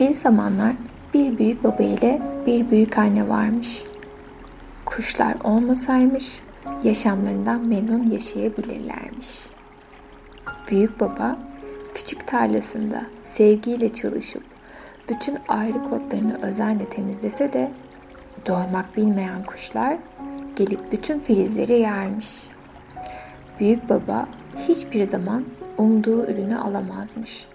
Bir zamanlar bir büyük baba ile bir büyük anne varmış. Kuşlar olmasaymış yaşamlarından memnun yaşayabilirlermiş. Büyük baba küçük tarlasında sevgiyle çalışıp bütün ayrı kotlarını özenle temizlese de doymak bilmeyen kuşlar gelip bütün filizleri yermiş. Büyük baba hiçbir zaman umduğu ürünü alamazmış.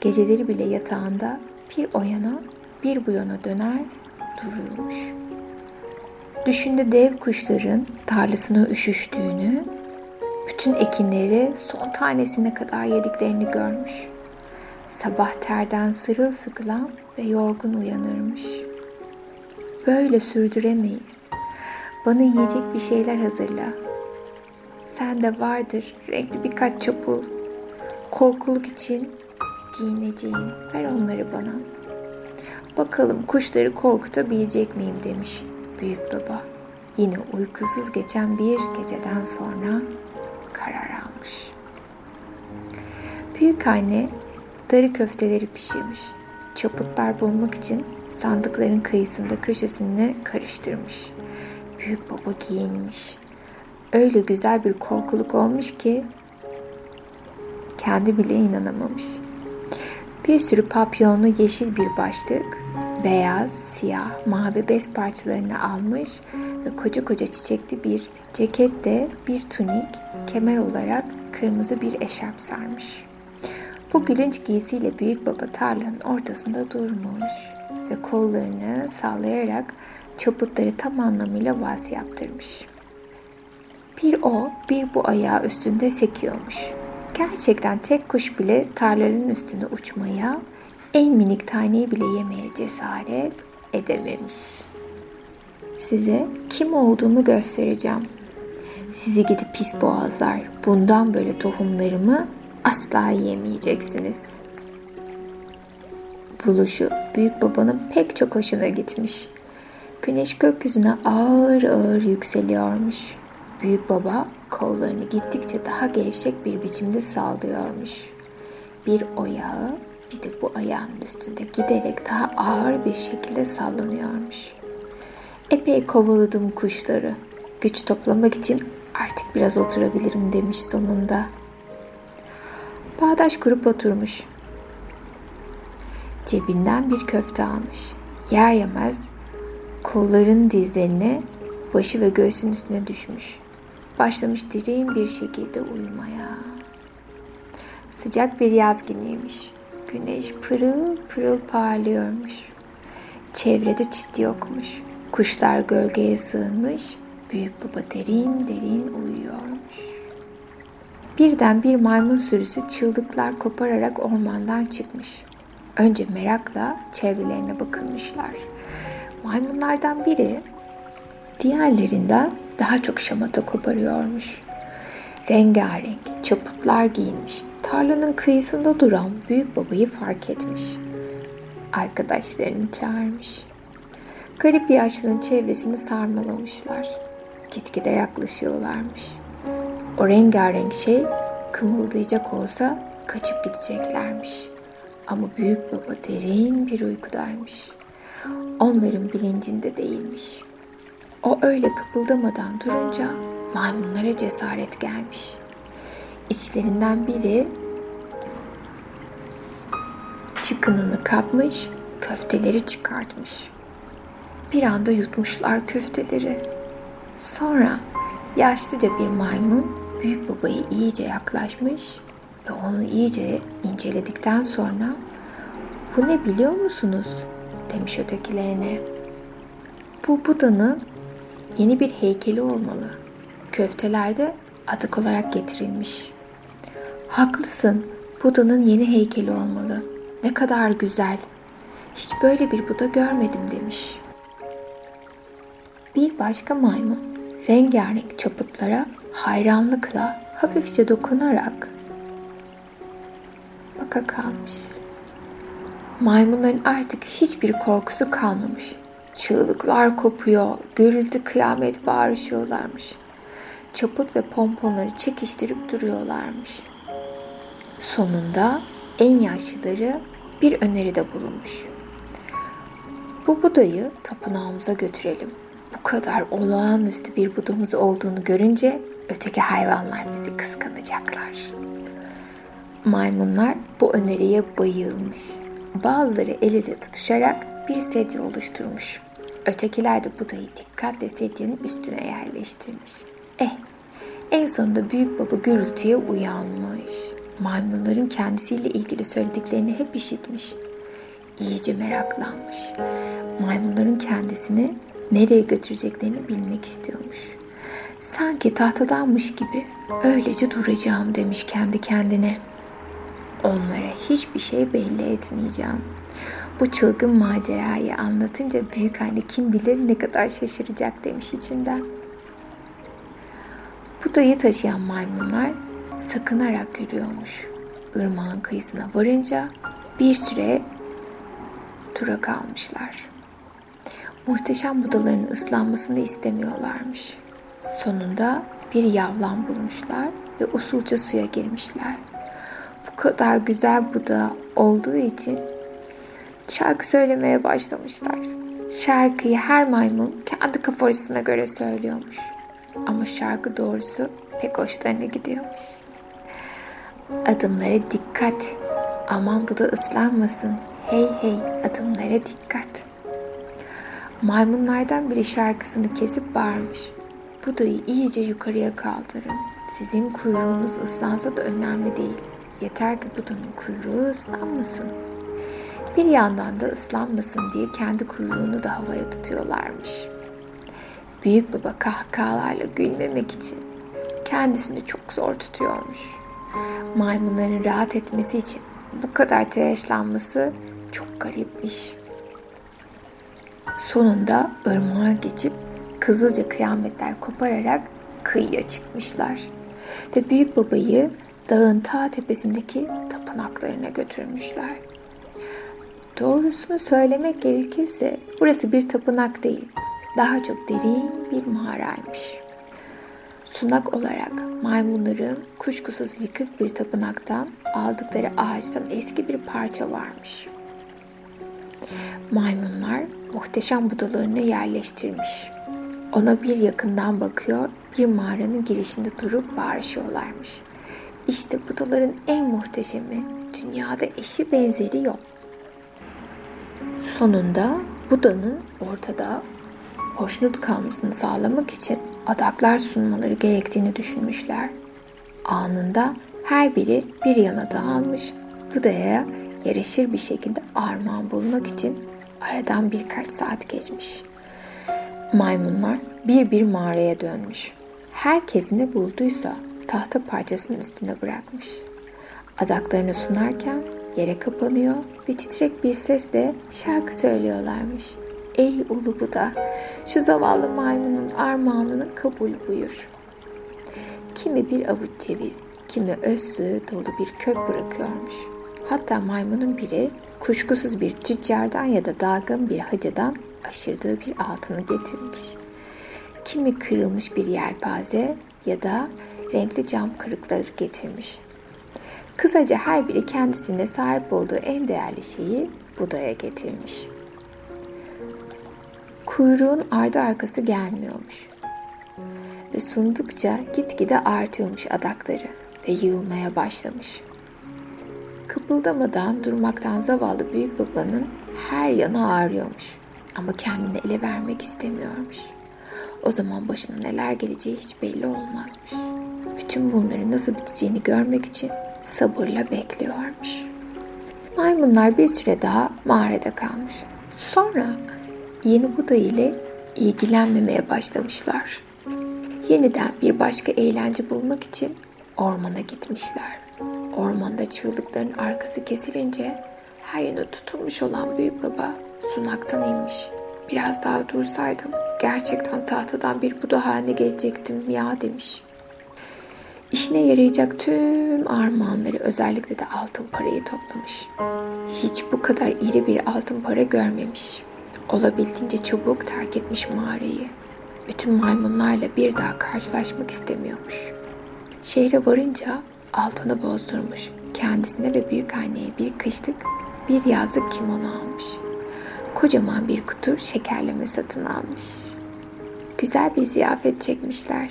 Geceleri bile yatağında bir o yana bir bu yana döner dururmuş. Düşünde dev kuşların tarlasına üşüştüğünü, bütün ekinleri son tanesine kadar yediklerini görmüş. Sabah terden sırılsıklam ve yorgun uyanırmış. Böyle sürdüremeyiz. Bana yiyecek bir şeyler hazırla. Sen de vardır renkli birkaç çapul. Korkuluk için giyineceğim. Ver onları bana. Bakalım kuşları korkutabilecek miyim demiş büyük baba. Yine uykusuz geçen bir geceden sonra karar almış. Büyük anne darı köfteleri pişirmiş. Çaputlar bulmak için sandıkların kıyısında köşesine karıştırmış. Büyük baba giyinmiş. Öyle güzel bir korkuluk olmuş ki kendi bile inanamamış. Bir sürü papyonlu yeşil bir başlık, beyaz, siyah, mavi bez parçalarını almış ve koca koca çiçekli bir cekette bir tunik, kemer olarak kırmızı bir eşarp sarmış. Bu gülünç giysiyle büyük baba tarlanın ortasında durmuş ve kollarını sallayarak çaputları tam anlamıyla vaz yaptırmış. Bir o, bir bu ayağı üstünde sekiyormuş. Gerçekten tek kuş bile tarlaların üstünde uçmaya, en minik taneyi bile yemeye cesaret edememiş. Size kim olduğumu göstereceğim. Sizi gidip pis boğazlar. Bundan böyle tohumlarımı asla yemeyeceksiniz. Buluşu büyük babanın pek çok hoşuna gitmiş. Güneş gökyüzüne ağır ağır yükseliyormuş. Büyük baba kollarını gittikçe daha gevşek bir biçimde sallıyormuş. Bir o yağı bir de bu ayağın üstünde giderek daha ağır bir şekilde sallanıyormuş. Epey kovaladım kuşları. Güç toplamak için artık biraz oturabilirim demiş sonunda. Bağdaş kurup oturmuş. Cebinden bir köfte almış. Yer yemez kolların dizlerine, başı ve göğsün üstüne düşmüş. Başlamış derin bir şekilde uyumaya. Sıcak bir yaz günüymüş. Güneş pırıl pırıl parlıyormuş. Çevrede çit yokmuş. Kuşlar gölgeye sığınmış. Büyük baba derin derin uyuyormuş. Birden bir maymun sürüsü çığlıklar kopararak ormandan çıkmış. Önce merakla çevrelerine bakılmışlar. Maymunlardan biri diğerlerinden daha çok şamata koparıyormuş. Rengarenk çaputlar giyinmiş. Tarlanın kıyısında duran büyük babayı fark etmiş. Arkadaşlarını çağırmış. Garip yaşlının çevresini sarmalamışlar. Gitgide yaklaşıyorlarmış. O rengarenk şey kımıldayacak olsa kaçıp gideceklermiş. Ama büyük baba derin bir uykudaymış. Onların bilincinde değilmiş. O öyle kıpıldamadan durunca maymunlara cesaret gelmiş. İçlerinden biri çıkınını kapmış, köfteleri çıkartmış. Bir anda yutmuşlar köfteleri. Sonra yaşlıca bir maymun büyük babayı iyice yaklaşmış ve onu iyice inceledikten sonra bu ne biliyor musunuz demiş ötekilerine. Bu Buda'nın yeni bir heykeli olmalı. Köftelerde adık olarak getirilmiş. Haklısın, Buda'nın yeni heykeli olmalı. Ne kadar güzel. Hiç böyle bir Buda görmedim demiş. Bir başka maymun rengarenk çaputlara hayranlıkla hafifçe dokunarak baka kalmış. Maymunların artık hiçbir korkusu kalmamış. Çığlıklar kopuyor, gürültü kıyamet bağırışıyorlarmış. Çaput ve pomponları çekiştirip duruyorlarmış. Sonunda en yaşlıları bir öneride bulunmuş. Bu budayı tapınağımıza götürelim. Bu kadar olağanüstü bir budamız olduğunu görünce öteki hayvanlar bizi kıskanacaklar. Maymunlar bu öneriye bayılmış. Bazıları el ile tutuşarak bir sedye oluşturmuş. Ötekiler de budayı dikkatle sedyenin üstüne yerleştirmiş. Eh, en sonunda büyük baba gürültüye uyanmış. Maymunların kendisiyle ilgili söylediklerini hep işitmiş. İyice meraklanmış. Maymunların kendisini nereye götüreceklerini bilmek istiyormuş. Sanki tahtadanmış gibi öylece duracağım demiş kendi kendine. Onlara hiçbir şey belli etmeyeceğim. Bu çılgın macerayı anlatınca büyük anne kim bilir ne kadar şaşıracak demiş içinden. Bu dayı taşıyan maymunlar sakınarak yürüyormuş. Irmağın kıyısına varınca bir süre tura kalmışlar. Muhteşem budaların ıslanmasını istemiyorlarmış. Sonunda bir yavlan bulmuşlar ve usulca suya girmişler. Bu kadar güzel buda olduğu için şarkı söylemeye başlamışlar. Şarkıyı her maymun kendi kafasına göre söylüyormuş. Ama şarkı doğrusu pek hoşlarına gidiyormuş. Adımlara dikkat. Aman bu da ıslanmasın. Hey hey adımlara dikkat. Maymunlardan biri şarkısını kesip bağırmış. Budayı iyice yukarıya kaldırın. Sizin kuyruğunuz ıslansa da önemli değil. Yeter ki budanın kuyruğu ıslanmasın. Bir yandan da ıslanmasın diye kendi kuyruğunu da havaya tutuyorlarmış. Büyük baba kahkahalarla gülmemek için kendisini çok zor tutuyormuş. Maymunların rahat etmesi için bu kadar telaşlanması çok garipmiş. Sonunda ırmağa geçip kızılca kıyametler kopararak kıyıya çıkmışlar. Ve büyük babayı dağın ta tepesindeki tapınaklarına götürmüşler. Doğrusunu söylemek gerekirse burası bir tapınak değil, daha çok derin bir mağaraymış. Sunak olarak maymunların kuşkusuz yıkık bir tapınaktan aldıkları ağaçtan eski bir parça varmış. Maymunlar muhteşem budalarını yerleştirmiş. Ona bir yakından bakıyor, bir mağaranın girişinde durup bağırışıyorlarmış. İşte budaların en muhteşemi, dünyada eşi benzeri yok. Sonunda Buda'nın ortada hoşnut kalmasını sağlamak için adaklar sunmaları gerektiğini düşünmüşler. Anında her biri bir yana dağılmış, Buda'ya yaraşır bir şekilde armağan bulmak için aradan birkaç saat geçmiş. Maymunlar bir bir mağaraya dönmüş. Herkes ne bulduysa tahta parçasının üstüne bırakmış. Adaklarını sunarken yere kapanıyor ve titrek bir sesle şarkı söylüyorlarmış. Ey ulu Buda, şu zavallı maymunun armağanını kabul buyur. Kimi bir avuç ceviz, kimi öz suyu dolu bir kök bırakıyormuş. Hatta maymunun biri kuşkusuz bir tüccardan ya da dalgın bir hacıdan aşırdığı bir altını getirmiş. Kimi kırılmış bir yelpaze ya da renkli cam kırıkları getirmiş. Kısaca her biri kendisine sahip olduğu en değerli şeyi Buda'ya getirmiş. Kuyruğun ardı arkası gelmiyormuş. Ve sundukça gitgide artıyormuş adakları ve yığılmaya başlamış. Kıpıldamadan durmaktan zavallı büyük babanın her yanı ağrıyormuş. Ama kendini ele vermek istemiyormuş. O zaman başına neler geleceği hiç belli olmazmış. Bütün bunların nasıl biteceğini görmek için sabırla bekliyormuş. Maymunlar bir süre daha mağarada kalmış. Sonra yeni Buda ile ilgilenmemeye başlamışlar. Yeniden bir başka eğlence bulmak için ormana gitmişler. Ormanda çığlıkların arkası kesilince her yönü tutulmuş olan büyük baba sunaktan inmiş. Biraz daha dursaydım gerçekten tahtadan bir Buda haline gelecektim ya demiş. İşine yarayacak tüm armağanları özellikle de altın parayı toplamış. Hiç bu kadar iri bir altın para görmemiş. Olabildiğince çabuk terk etmiş mağarayı. Bütün maymunlarla bir daha karşılaşmak istemiyormuş. Şehre varınca altını bozdurmuş. Kendisine ve büyük anneye bir kışlık bir yazlık kimono almış. Kocaman bir kutu şekerleme satın almış. Güzel bir ziyafet çekmişler.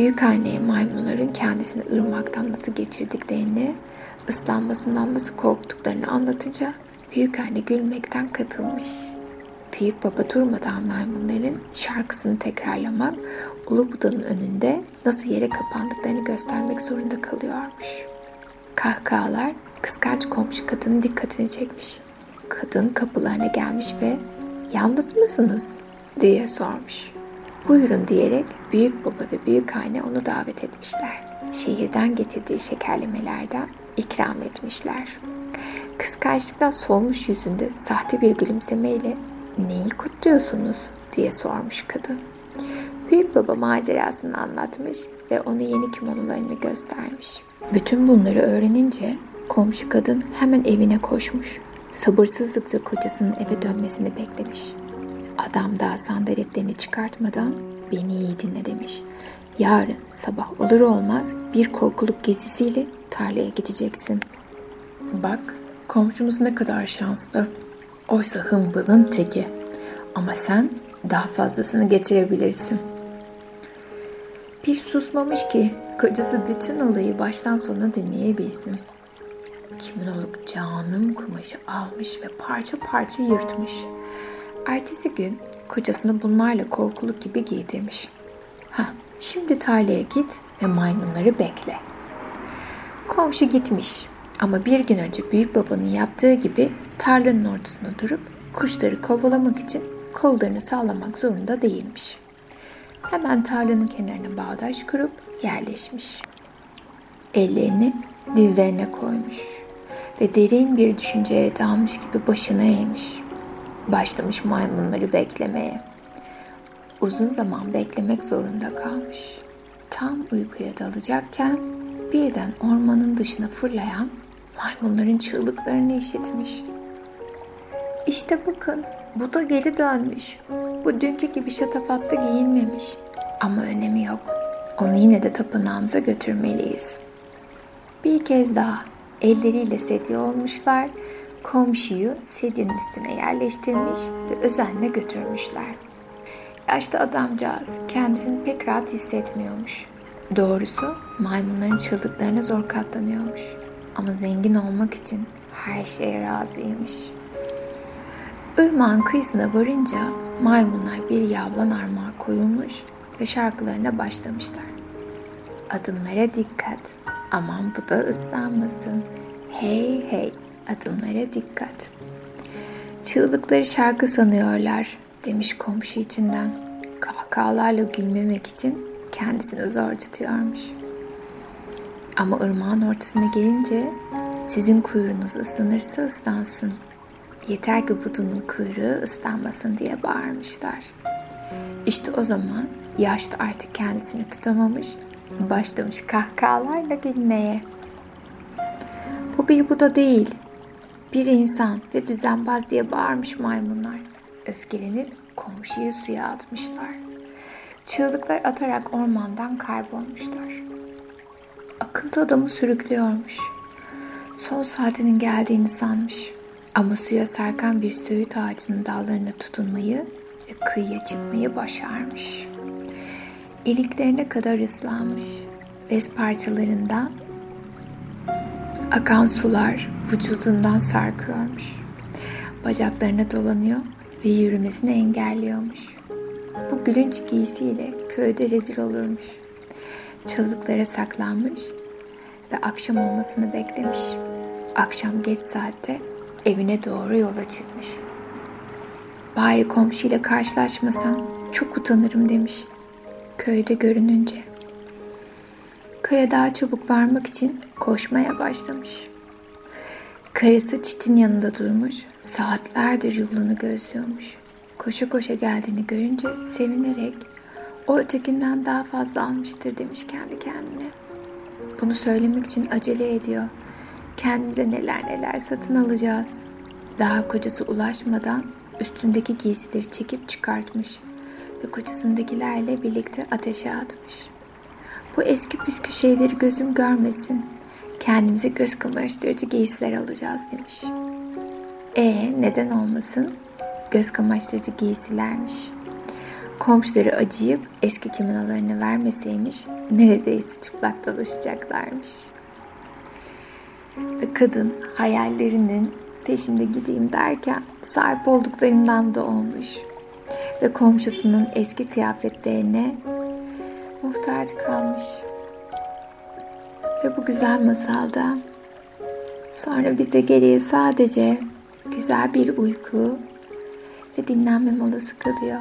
Büyük anneye maymunların kendisini ırmaktan nasıl geçirdiklerini, ıslanmasından nasıl korktuklarını anlatınca büyük anne gülmekten katılmış. Büyük baba durmadan maymunların şarkısını tekrarlamak, Ulu Buda'nın önünde nasıl yere kapandıklarını göstermek zorunda kalıyormuş. Kahkahalar kıskanç komşu kadının dikkatini çekmiş. Kadın kapılarına gelmiş ve yalnız mısınız diye sormuş. Buyurun diyerek büyük baba ve büyük anne onu davet etmişler. Şehirden getirdiği şekerlemelerden ikram etmişler. Kıskançlıktan solmuş yüzünde sahte bir gülümsemeyle neyi kutluyorsunuz diye sormuş kadın. Büyük baba macerasını anlatmış ve ona yeni kimonolarını göstermiş. Bütün bunları öğrenince komşu kadın hemen evine koşmuş. Sabırsızlıkla kocasının eve dönmesini beklemiş. Adam daha sandaletlerini çıkartmadan beni iyi dinle demiş. Yarın sabah olur olmaz bir korkuluk gezisiyle tarlaya gideceksin. Bak komşumuz ne kadar şanslı. Oysa hımbılın teki. Ama sen daha fazlasını getirebilirsin. Bir susmamış ki kocası bütün olayı baştan sona dinleyebilsin. Kiminoluk canım kumaşı almış ve parça parça yırtmış. Ertesi gün kocasını bunlarla korkuluk gibi giydirmiş. Ha, şimdi tarlaya git ve maymunları bekle. Komşu gitmiş ama bir gün önce büyük babanın yaptığı gibi tarlanın ortasında durup kuşları kovalamak için kollarını sağlamak zorunda değilmiş. Hemen tarlanın kenarına bağdaş kurup yerleşmiş. Ellerini dizlerine koymuş ve derin bir düşünceye dalmış gibi başını eğmiş. Başlamış maymunları beklemeye. Uzun zaman beklemek zorunda kalmış. Tam uykuya dalacakken birden ormanın dışına fırlayan maymunların çığlıklarını işitmiş. İşte bakın bu da geri dönmüş. Bu dünkü gibi şatafatlı giyinmemiş. Ama önemi yok. Onu yine de tapınağımıza götürmeliyiz. Bir kez daha elleriyle sedye olmuşlar, komşuyu sedyenin üstüne yerleştirmiş ve özenle götürmüşler. Yaşlı adamcağız kendisini pek rahat hissetmiyormuş. Doğrusu maymunların çığlıklarına zor katlanıyormuş. Ama zengin olmak için her şeye razıymış.'' Irmağın kıyısına varınca maymunlar bir yavlan armağa koyulmuş ve şarkılarına başlamışlar. Adımlara dikkat, aman bu da ıslanmasın. Hey hey, adımlara dikkat. Çığlıkları şarkı sanıyorlar demiş komşu içinden. Kahkahalarla gülmemek için kendisini zor tutuyormuş. Ama ırmağın ortasına gelince sizin kuyruğunuz ıslanırsa ıslansın.'' Yeter ki budunun kuyruğu ıslanmasın diye bağırmışlar. İşte o zaman yaşlı artık kendisini tutamamış, başlamış kahkahalarla gülmeye. Bu bir Buda değil, bir insan ve düzenbaz diye bağırmış maymunlar. Öfkelenip komşuyu suya atmışlar. Çığlıklar atarak ormandan kaybolmuşlar. Akıntı adamı sürüklüyormuş. Son saatinin geldiğini sanmış. Ama suya sarkan bir söğüt ağacının dallarına tutunmayı ve kıyıya çıkmayı başarmış. İliklerine kadar ıslanmış. Bez parçalarından akan sular vücudundan sarkıyormuş. Bacaklarına dolanıyor ve yürümesini engelliyormuş. Bu gülünç giysiyle köyde rezil olurmuş. Çalıklara saklanmış ve akşam olmasını beklemiş. Akşam geç saatte evine doğru yola çıkmış. Bari komşuyla karşılaşmasam çok utanırım demiş. Köyde görününce. Köye daha çabuk varmak için koşmaya başlamış. Karısı çitin yanında durmuş, saatlerdir yolunu gözlüyormuş. Koşa koşa geldiğini görünce sevinerek o ötekinden daha fazla almıştır demiş kendi kendine. Bunu söylemek için acele ediyor Kendimize neler neler satın alacağız. Daha kocası ulaşmadan üstündeki giysileri çekip çıkartmış ve kocasındakilerle birlikte ateşe atmış. Bu eski püskü şeyleri gözüm görmesin. Kendimize göz kamaştırıcı giysiler alacağız demiş. E neden olmasın? Göz kamaştırıcı giysilermiş. Komşuları acıyıp eski kimonolarını vermeseymiş neredeyse çıplak dolaşacaklarmış. Kadın hayallerinin peşinde gideyim derken sahip olduklarından da olmuş. Ve komşusunun eski kıyafetlerine muhtaç kalmış. Ve bu güzel masalda sonra bize geriye sadece güzel bir uyku ve dinlenme molası kalıyor.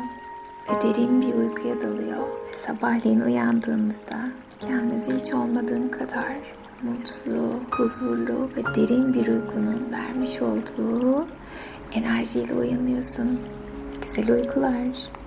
Ve derin bir uykuya dalıyor. Ve sabahleyin uyandığınızda kendinize hiç olmadığın kadar mutlu, huzurlu ve derin bir uykunun vermiş olduğu enerjiyle uyanıyorsun. Güzel uykular.